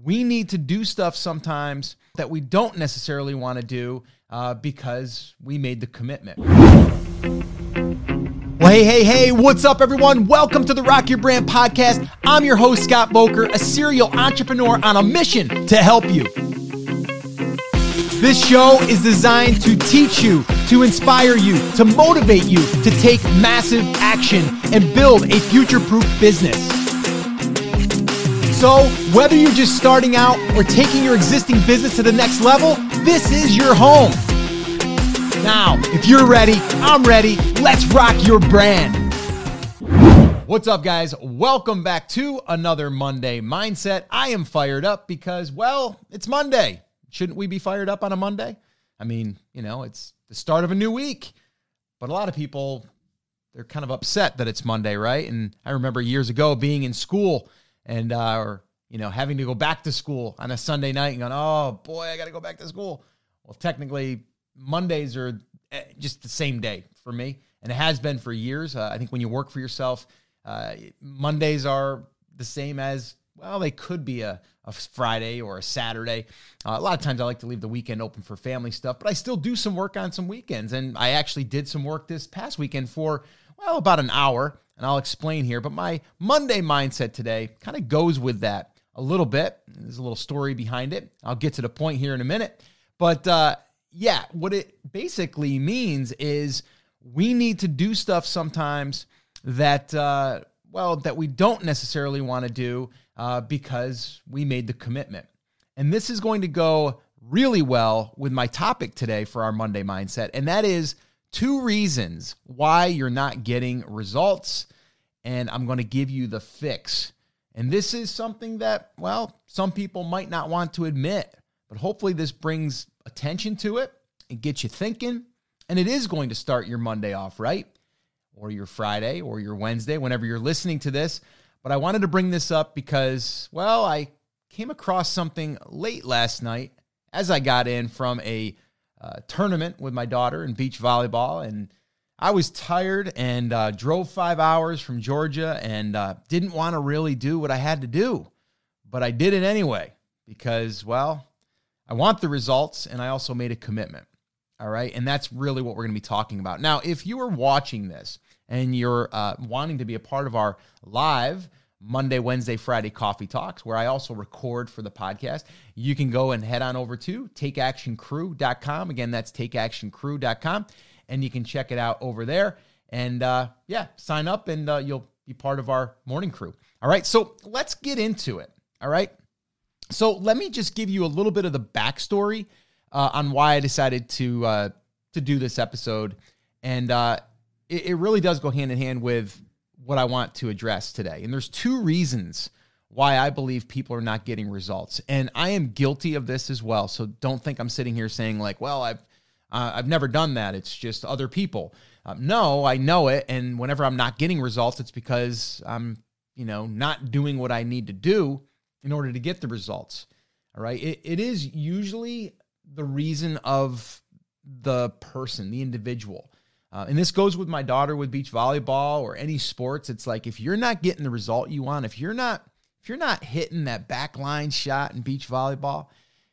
we need to do stuff sometimes that we don't necessarily want to do uh, because we made the commitment. Well, hey, hey, hey, what's up, everyone? Welcome to the Rock Your Brand podcast. I'm your host, Scott Voelker, a serial entrepreneur on a mission to help you. This show is designed to teach you, to inspire you, to motivate you to take massive action and build a future proof business. So, whether you're just starting out or taking your existing business to the next level, this is your home. Now, if you're ready, I'm ready. Let's rock your brand. What's up, guys? Welcome back to another Monday Mindset. I am fired up because, well, it's Monday. Shouldn't we be fired up on a Monday? I mean, you know, it's the start of a new week, but a lot of people, they're kind of upset that it's Monday, right? And I remember years ago being in school and uh, or you know having to go back to school on a Sunday night and going, oh boy, I got to go back to school. Well, technically Mondays are eh, just the same day for me, and it has been for years. Uh, I think when you work for yourself, uh, Mondays are the same as well. They could be a, a Friday or a Saturday. Uh, a lot of times I like to leave the weekend open for family stuff, but I still do some work on some weekends, and I actually did some work this past weekend for well about an hour and I'll explain here. But my Monday mindset today kind of goes with that a little bit. There's a little story behind it. I'll get to the point here in a minute. But uh, yeah, what it basically means is we need to do stuff sometimes that, uh, well, that we don't necessarily want to do uh, because we made the commitment. And this is going to go really well with my topic today for our Monday mindset, and that is two reasons why you're not getting results, and I'm going to give you the fix. And this is something that, well, some people might not want to admit, but hopefully this brings attention to it and gets you thinking. And it is going to start your Monday off, right? Or your Friday or your Wednesday, whenever you're listening to this. But I wanted to bring this up because, well, I came across something late last night as I got in from a uh, tournament with my daughter in beach volleyball, and I was tired and uh, drove five hours from Georgia and uh, didn't want to really do what I had to do, but I did it anyway because, well, I want the results, and I also made a commitment. All right, and that's really what we're going to be talking about now. If you are watching this and you're uh, wanting to be a part of our live Monday, Wednesday, Friday coffee talks, where I also record for the podcast. You can go and head on over to takeactioncrew.com. Again, that's takeactioncrew.com, and you can check it out over there. And uh, yeah, sign up and uh, you'll be part of our morning crew. All right, so let's get into it. All right. So let me just give you a little bit of the backstory uh, on why I decided to uh, to do this episode, and uh, it, it really does go hand in hand with what I want to address today. And there's two reasons why I believe people are not getting results. And I am guilty of this as well. So don't think I'm sitting here saying like, well, I've uh, I've never done that. It's just other people. Um, no, I know it. And whenever I'm not getting results, it's because I'm, you know, not doing what I need to do in order to get the results. All right. It, it is usually the reason of the person, the individual. Uh, and this goes with my daughter with beach volleyball or any sports. It's like if you're not getting the result you want, if you're not if you're not hitting that back line shot in beach volleyball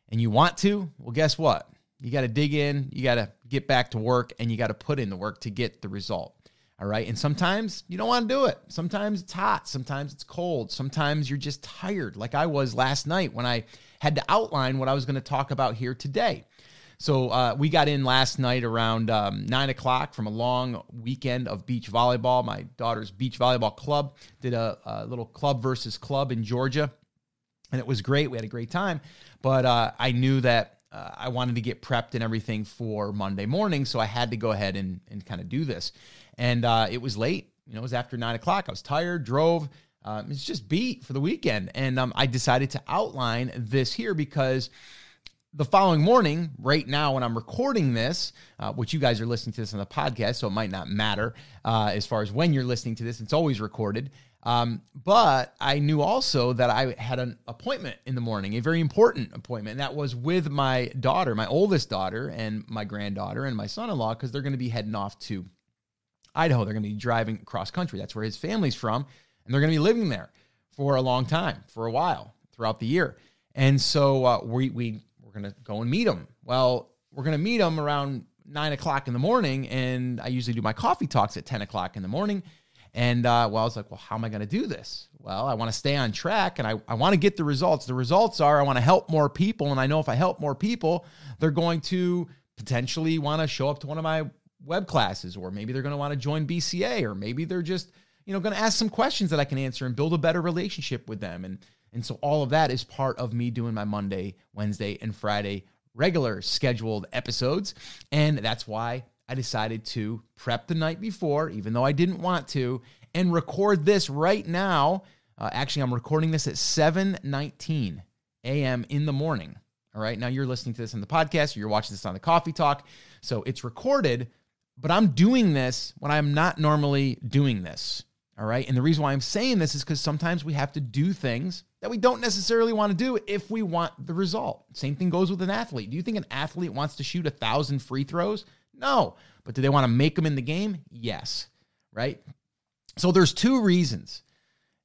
and you want to, well, guess what? You got to dig in, you got to get back to work, and you got to put in the work to get the result. All right. And sometimes you don't want to do it. Sometimes it's hot. Sometimes it's cold. Sometimes you're just tired, like I was last night when I had to outline what I was going to talk about here today. So uh, we got in last night around um, nine o'clock from a long weekend of beach volleyball. My daughter's beach volleyball club did a, a little club versus club in Georgia, and it was great. We had a great time, but uh, I knew that uh, I wanted to get prepped and everything for Monday morning, so I had to go ahead and, and kind of do this. And uh, it was late. You know, it was after nine o'clock. I was tired, drove. Um, it's just beat for the weekend. And um, I decided to outline this here because the following morning, right now, when I'm recording this, uh, which you guys are listening to this on the podcast, so it might not matter uh, as far as when you're listening to this, it's always recorded. Um, but I knew also that I had an appointment in the morning, a very important appointment. And that was with my daughter, my oldest daughter, and my granddaughter, and my son in law, because they're going to be heading off to Idaho. They're going to be driving across country. That's where his family's from. And they're going to be living there for a long time, for a while throughout the year. And so uh, we, we, going to go and meet them. Well, we're going to meet them around nine o'clock in the morning. And I usually do my coffee talks at 10 o'clock in the morning. And uh, well, I was like, well, how am I going to do this? Well, I want to stay on track and I, I want to get the results. The results are I want to help more people. And I know if I help more people, they're going to potentially want to show up to one of my web classes, or maybe they're going to want to join BCA, or maybe they're just, you know, going to ask some questions that I can answer and build a better relationship with them. And and so all of that is part of me doing my Monday, Wednesday, and Friday regular scheduled episodes. And that's why I decided to prep the night before, even though I didn't want to, and record this right now. Uh, actually, I'm recording this at 7:19 a.m. in the morning. All right. Now you're listening to this on the podcast, or you're watching this on the coffee talk. So it's recorded, but I'm doing this when I'm not normally doing this. All right. And the reason why I'm saying this is because sometimes we have to do things that we don't necessarily want to do if we want the result. Same thing goes with an athlete. Do you think an athlete wants to shoot a thousand free throws? No. But do they want to make them in the game? Yes. Right. So there's two reasons.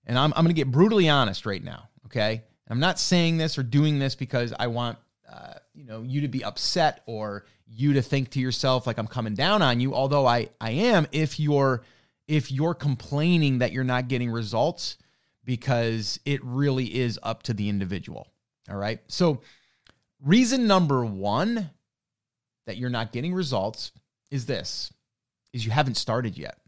And I'm, I'm going to get brutally honest right now. Okay. I'm not saying this or doing this because I want uh, you know you to be upset or you to think to yourself like I'm coming down on you. Although I I am if you're if you're complaining that you're not getting results because it really is up to the individual. All right. So reason number one that you're not getting results is this is you haven't started yet.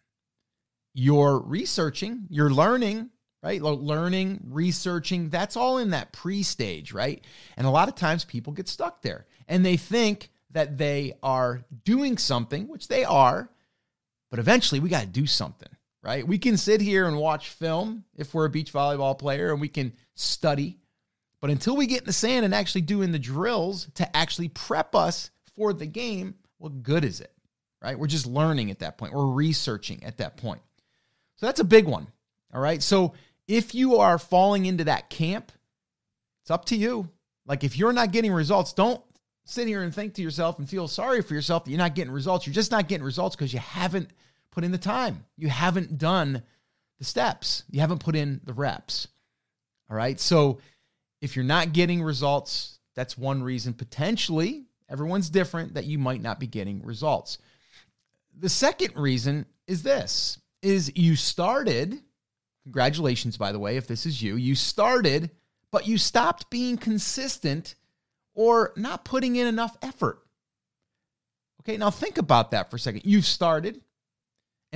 You're researching, you're learning, right? Learning, researching, that's all in that pre stage, right? And a lot of times people get stuck there and they think that they are doing something, which they are, but eventually we got to do something, right? We can sit here and watch film if we're a beach volleyball player and we can study. But until we get in the sand and actually doing the drills to actually prep us for the game, what good is it? Right? We're just learning at that point. We're researching at that point. So that's a big one. All right. So if you are falling into that camp, it's up to you. Like if you're not getting results, don't sit here and think to yourself and feel sorry for yourself that you're not getting results. You're just not getting results because you haven't put in the time. You haven't done the steps. You haven't put in the reps. All right. So if you're not getting results, that's one reason potentially everyone's different that you might not be getting results. The second reason is this is you started congratulations by the way if this is you you started but you stopped being consistent or not putting in enough effort. Okay, now think about that for a second. You've started,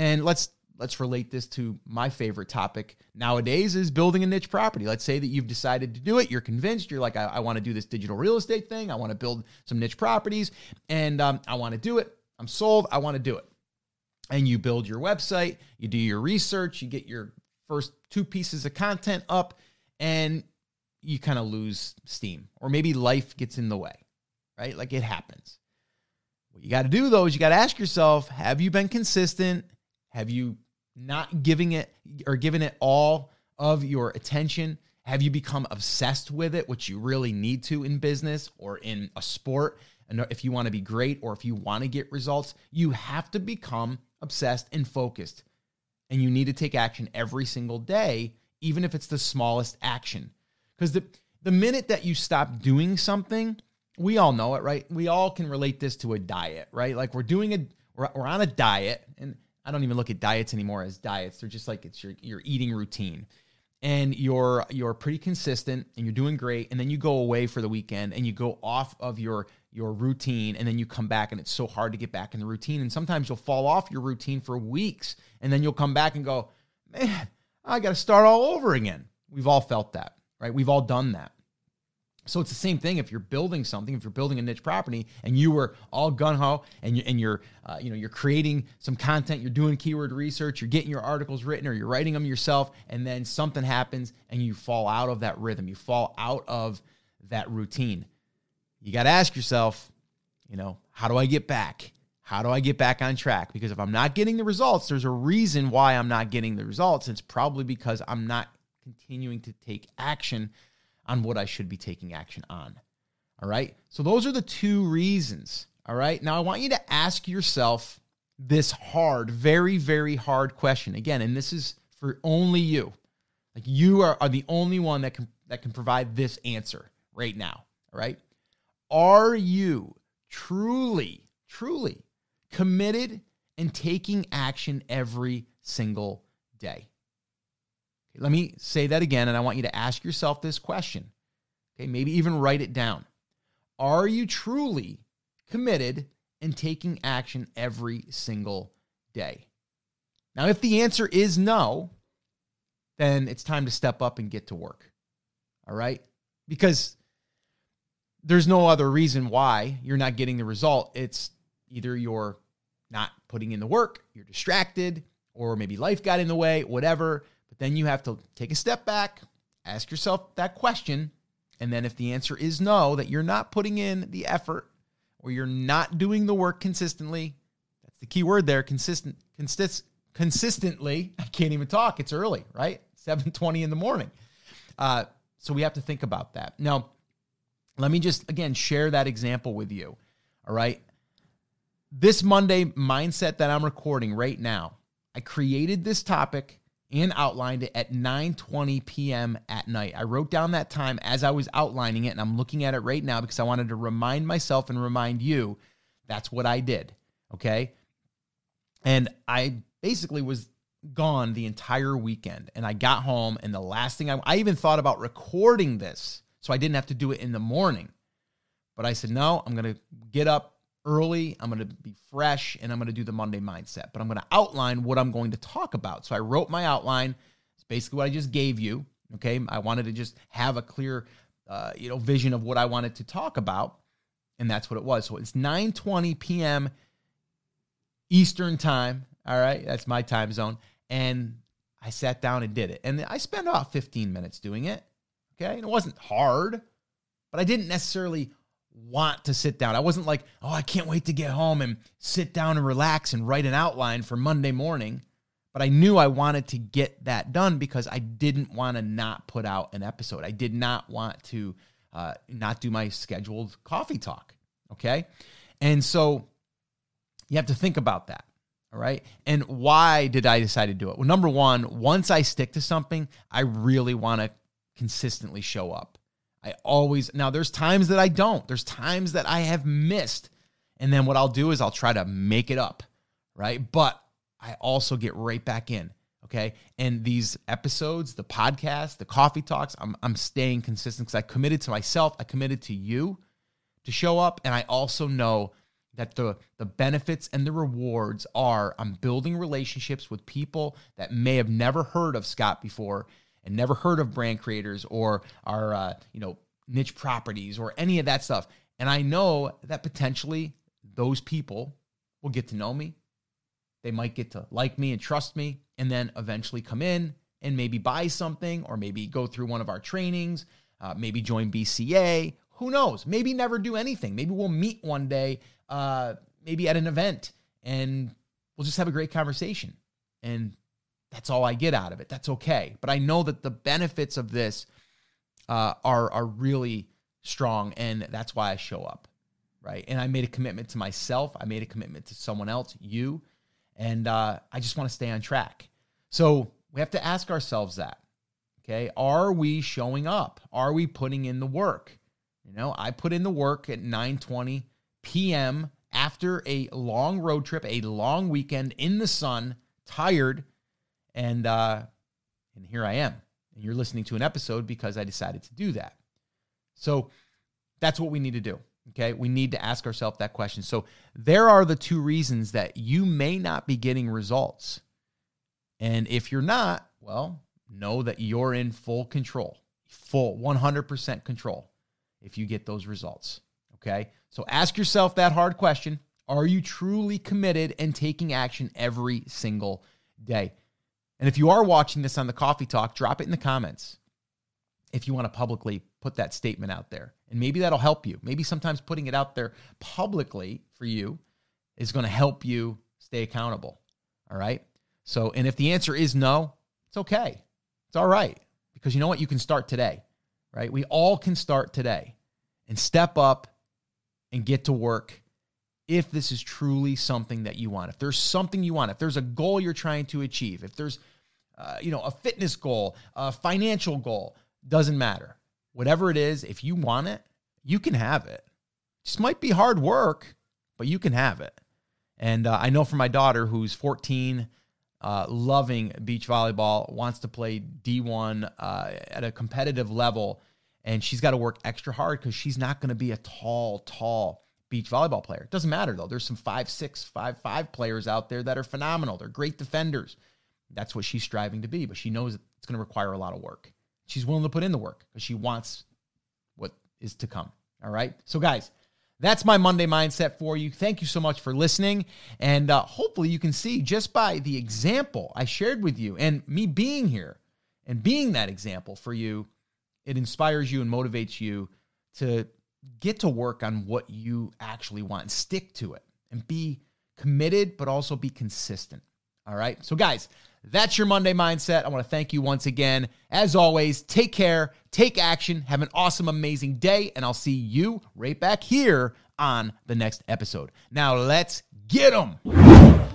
and let's let's relate this to my favorite topic nowadays is building a niche property. Let's say that you've decided to do it. You're convinced. You're like, I, I want to do this digital real estate thing. I want to build some niche properties, and um, I want to do it. I'm sold. I want to do it. And you build your website. You do your research. You get your first two pieces of content up, and you kind of lose steam, or maybe life gets in the way, right? Like it happens. What you got to do though is you got to ask yourself have you been consistent? Have you not giving it or giving it all of your attention? Have you become obsessed with it, which you really need to in business or in a sport? And if you want to be great or if you want to get results, you have to become obsessed and focused. And you need to take action every single day, even if it's the smallest action. Because the the minute that you stop doing something, we all know it, right? We all can relate this to a diet, right? Like we're doing a we're, we're on a diet, and I don't even look at diets anymore as diets. They're just like it's your your eating routine. And you're you're pretty consistent and you're doing great. And then you go away for the weekend and you go off of your your routine and then you come back and it's so hard to get back in the routine. And sometimes you'll fall off your routine for weeks and then you'll come back and go, man, I got to start all over again. We've all felt that right? We've all done that. So it's the same thing if you're building something, if you're building a niche property and you were all gun ho and you and you're uh, you know you're creating some content, you're doing keyword research, you're getting your articles written or you're writing them yourself, and then something happens and you fall out of that rhythm, you fall out of that routine. You got to ask yourself, you know, how do I get back? How do I get back on track? Because if I'm not getting the results, there's a reason why I'm not getting the results. It's probably because I'm not continuing to take action on what I should be taking action on. All right. So those are the two reasons. All right. Now I want you to ask yourself this hard, very, very hard question. Again, and this is for only you. Like you are, are the only one that can that can provide this answer right now. All right. Are you truly, truly committed and taking action every single day? Let me say that again, and I want you to ask yourself this question. Okay, maybe even write it down. Are you truly committed and taking action every single day? Now, if the answer is no, then it's time to step up and get to work. All right? Because there's no other reason why you're not getting the result. It's either you're not putting in the work, you're distracted, or maybe life got in the way, whatever. Then you have to take a step back, ask yourself that question. And then if the answer is no, that you're not putting in the effort or you're not doing the work consistently, that's the key word there, consistent, consist, consistently. I can't even talk. It's early, right? 7:20 in the morning. Uh, so we have to think about that. Now, let me just again share that example with you. All right. This Monday mindset that I'm recording right now, I created this topic and outlined it at 9:20 p.m. at night. I wrote down that time as I was outlining it and I'm looking at it right now because I wanted to remind myself and remind you that's what I did, okay? And I basically was gone the entire weekend and I got home and the last thing I I even thought about recording this so I didn't have to do it in the morning. But I said, "No, I'm going to get up early. I'm going to be fresh and I'm going to do the Monday mindset. But I'm going to outline what I'm going to talk about. So I wrote my outline. It's basically what I just gave you. Okay. I wanted to just have a clear, uh, you know, vision of what I wanted to talk about. And that's what it was. So it's 9 20 p.m. Eastern time. All right. That's my time zone. And I sat down and did it. And I spent about 15 minutes doing it. Okay. And it wasn't hard, but I didn't necessarily want to sit down. I wasn't like, oh, I can't wait to get home and sit down and relax and write an outline for Monday morning. But I knew I wanted to get that done because I didn't want to not put out an episode. I did not want to uh, not do my scheduled coffee talk. Okay. And so you have to think about that. All right. And why did I decide to do it? Well, number one, once I stick to something, I really want to consistently show up. I always, now there's times that I don't, there's times that I have missed. And then what I'll do is I'll try to make it up, right? But I also get right back in. Okay. And these episodes, the podcast, the coffee talks, I'm, I'm staying consistent because I committed to myself. I committed to you to show up. And I also know that the, the benefits and the rewards are I'm building relationships with people that may have never heard of Scott before and never heard of brand creators or our uh, you know niche properties or any of that stuff. And I know that potentially those people will get to know me. They might get to like me and trust me, and then eventually come in and maybe buy something or maybe go through one of our trainings, uh, maybe join BCA. Who knows? Maybe never do anything. Maybe we'll meet one day, uh, maybe at an event, and we'll just have a great conversation. And that's all I get out of it. That's okay. But I know that the benefits of this uh, are are really strong, and that's why I show up, right? And I made a commitment to myself. I made a commitment to someone else, you, and uh, I just want to stay on track. So we have to ask ourselves that. Okay, are we showing up? Are we putting in the work? You know, I put in the work at 9:20 p.m. after a long road trip, a long weekend in the sun, tired and uh, and here I am. And you're listening to an episode because I decided to do that. So that's what we need to do. Okay. We need to ask ourselves that question. So there are the two reasons that you may not be getting results. And if you're not, well, know that you're in full control, full 100% control if you get those results. Okay. So ask yourself that hard question Are you truly committed and taking action every single day? And if you are watching this on the Coffee Talk, drop it in the comments if you want to publicly put that statement out there. And maybe that'll help you. Maybe sometimes putting it out there publicly for you is going to help you stay accountable. All right. So, and if the answer is no, it's okay. It's all right. Because you know what? You can start today, right? We all can start today and step up and get to work if this is truly something that you want. If there's something you want, if there's a goal you're trying to achieve, if there's uh, you know a fitness goal, a financial goal, doesn't matter. whatever it is, if you want it, you can have it. Just might be hard work, but you can have it. And uh, I know for my daughter, who's 14, uh, loving beach volleyball, wants to play D1 uh, at a competitive level, and she's got to work extra hard because she's not going to be a tall, tall beach volleyball player. It doesn't matter though. There's some five, six, five, five players out there that are phenomenal. They're great defenders. That's what she's striving to be, but she knows it's going to require a lot of work. She's willing to put in the work because she wants what is to come. All right. So, guys, that's my Monday mindset for you. Thank you so much for listening. And uh, hopefully, you can see just by the example I shared with you and me being here and being that example for you, it inspires you and motivates you to get to work on what you actually want and stick to it and be committed, but also be consistent. All right. So, guys, that's your Monday mindset. I want to thank you once again. As always, take care, take action, have an awesome, amazing day, and I'll see you right back here on the next episode. Now, let's get them.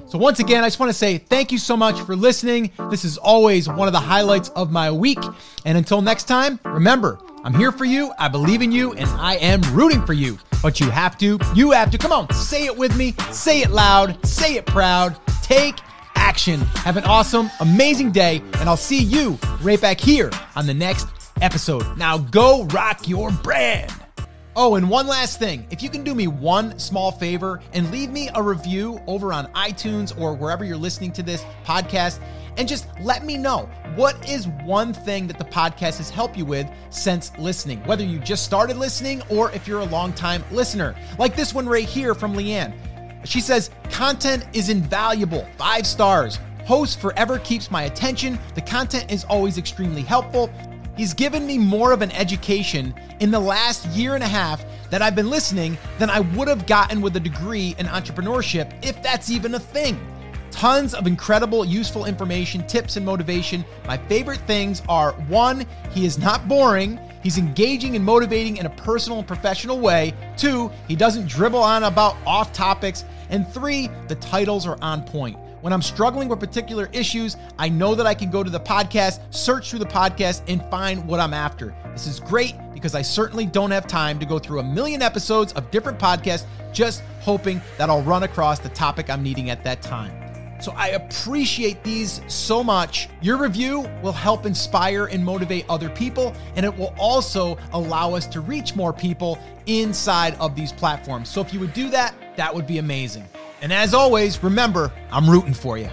So, once again, I just want to say thank you so much for listening. This is always one of the highlights of my week. And until next time, remember, I'm here for you, I believe in you, and I am rooting for you. But you have to, you have to, come on, say it with me, say it loud, say it proud, take action. Have an awesome, amazing day, and I'll see you right back here on the next episode. Now go rock your brand. Oh, and one last thing. If you can do me one small favor and leave me a review over on iTunes or wherever you're listening to this podcast, and just let me know what is one thing that the podcast has helped you with since listening, whether you just started listening or if you're a long-time listener. Like this one right here from Leanne. She says, content is invaluable. Five stars. Host forever keeps my attention. The content is always extremely helpful. He's given me more of an education in the last year and a half that I've been listening than I would have gotten with a degree in entrepreneurship, if that's even a thing. Tons of incredible, useful information, tips, and motivation. My favorite things are one, he is not boring. He's engaging and motivating in a personal and professional way. Two, he doesn't dribble on about off topics. And three, the titles are on point. When I'm struggling with particular issues, I know that I can go to the podcast, search through the podcast, and find what I'm after. This is great because I certainly don't have time to go through a million episodes of different podcasts just hoping that I'll run across the topic I'm needing at that time. So I appreciate these so much. Your review will help inspire and motivate other people, and it will also allow us to reach more people inside of these platforms. So if you would do that, that would be amazing. And as always, remember, I'm rooting for you.